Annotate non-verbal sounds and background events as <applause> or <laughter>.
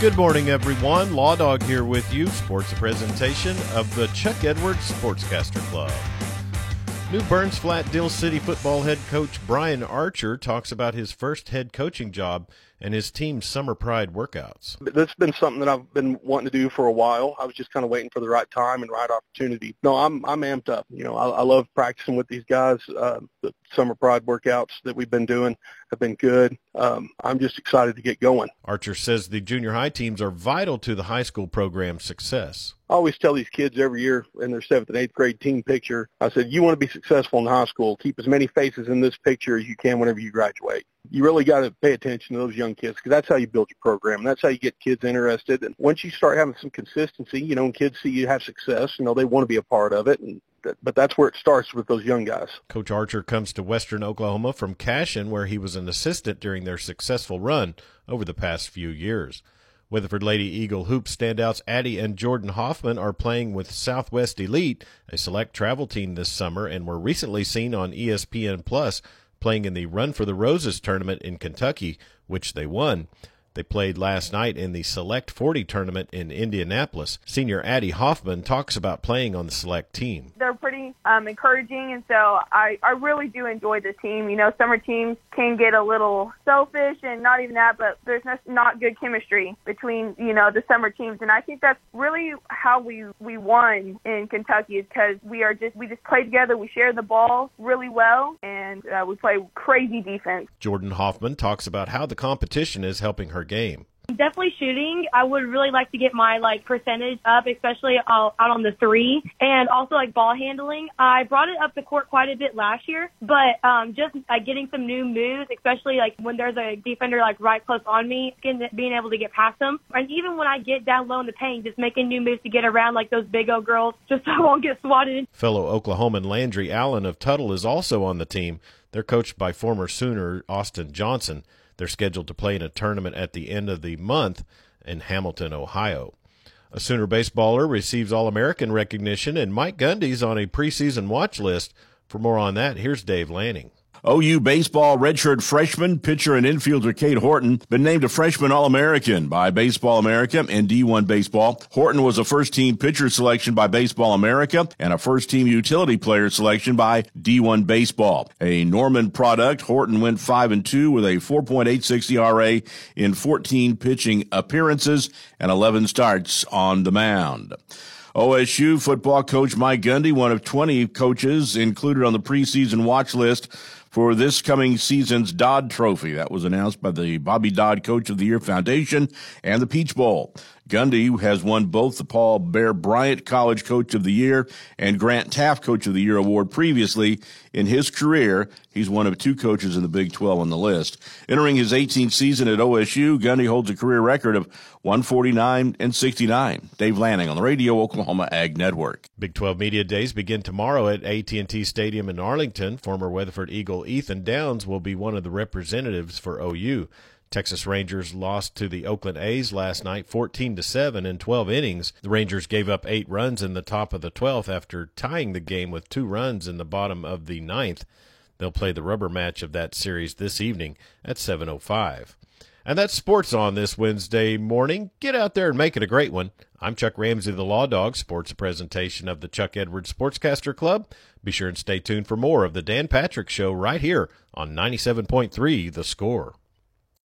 Good morning, everyone. Law Dog here with you. Sports presentation of the Chuck Edwards Sportscaster Club. New Burns Flat Dill City football head coach Brian Archer talks about his first head coaching job and his team's Summer Pride workouts. That's been something that I've been wanting to do for a while. I was just kind of waiting for the right time and right opportunity. No, I'm I'm amped up. You know, I, I love practicing with these guys. Uh, the Summer Pride workouts that we've been doing have been good. Um, I'm just excited to get going. Archer says the junior high teams are vital to the high school program's success. I always tell these kids every year in their seventh and eighth grade team picture, I said, you want to be successful in high school, keep as many faces in this picture as you can whenever you graduate. You really got to pay attention to those young kids because that's how you build your program. That's how you get kids interested. And once you start having some consistency, you know, and kids see you have success, you know, they want to be a part of it. And but that's where it starts with those young guys. Coach Archer comes to Western Oklahoma from Cashion, where he was an assistant during their successful run over the past few years. Weatherford Lady Eagle hoop standouts Addie and Jordan Hoffman are playing with Southwest Elite, a select travel team this summer, and were recently seen on ESPN Plus playing in the Run for the Roses tournament in Kentucky, which they won. They played last night in the Select 40 tournament in Indianapolis. Senior Addie Hoffman talks about playing on the Select team. They're pretty um, encouraging, and so I, I really do enjoy the team. You know, summer teams can get a little selfish, and not even that, but there's no, not good chemistry between you know the summer teams, and I think that's really how we we won in Kentucky is because we are just we just play together, we share the ball really well, and uh, we play crazy defense. Jordan Hoffman talks about how the competition is helping her game. Definitely shooting. I would really like to get my like percentage up, especially out on the three, and also like ball handling. I brought it up the court quite a bit last year, but um, just like getting some new moves, especially like when there's a defender like right close on me, getting, being able to get past them, and even when I get down low in the paint, just making new moves to get around like those big old girls, <laughs> just so I won't get swatted. Fellow Oklahoman Landry Allen of Tuttle is also on the team. They're coached by former Sooner Austin Johnson. They're scheduled to play in a tournament at the end of the month in Hamilton, Ohio. A Sooner baseballer receives All American recognition, and Mike Gundy's on a preseason watch list. For more on that, here's Dave Lanning. OU baseball redshirt freshman, pitcher, and infielder Cade Horton been named a freshman All-American by Baseball America and D1 Baseball. Horton was a first-team pitcher selection by Baseball America and a first-team utility player selection by D1 Baseball. A Norman product, Horton went 5 and 2 with a 4.86 ERA in 14 pitching appearances and 11 starts on the mound. OSU football coach Mike Gundy, one of 20 coaches included on the preseason watch list for this coming season's Dodd Trophy. That was announced by the Bobby Dodd Coach of the Year Foundation and the Peach Bowl. Gundy has won both the Paul Bear Bryant College Coach of the Year and Grant Teaff Coach of the Year award previously. In his career, he's one of two coaches in the Big 12 on the list. Entering his 18th season at OSU, Gundy holds a career record of 149 and 69. Dave Lanning on the Radio Oklahoma Ag Network. Big 12 Media Days begin tomorrow at AT&T Stadium in Arlington. Former Weatherford Eagle Ethan Downs will be one of the representatives for OU. Texas Rangers lost to the Oakland A's last night 14 to 7 in 12 innings. The Rangers gave up 8 runs in the top of the 12th after tying the game with 2 runs in the bottom of the ninth. They'll play the rubber match of that series this evening at 7:05. And that's sports on this Wednesday morning. Get out there and make it a great one. I'm Chuck Ramsey, the Law Dog, sports presentation of the Chuck Edwards Sportscaster Club. Be sure and stay tuned for more of the Dan Patrick Show right here on 97.3 The Score.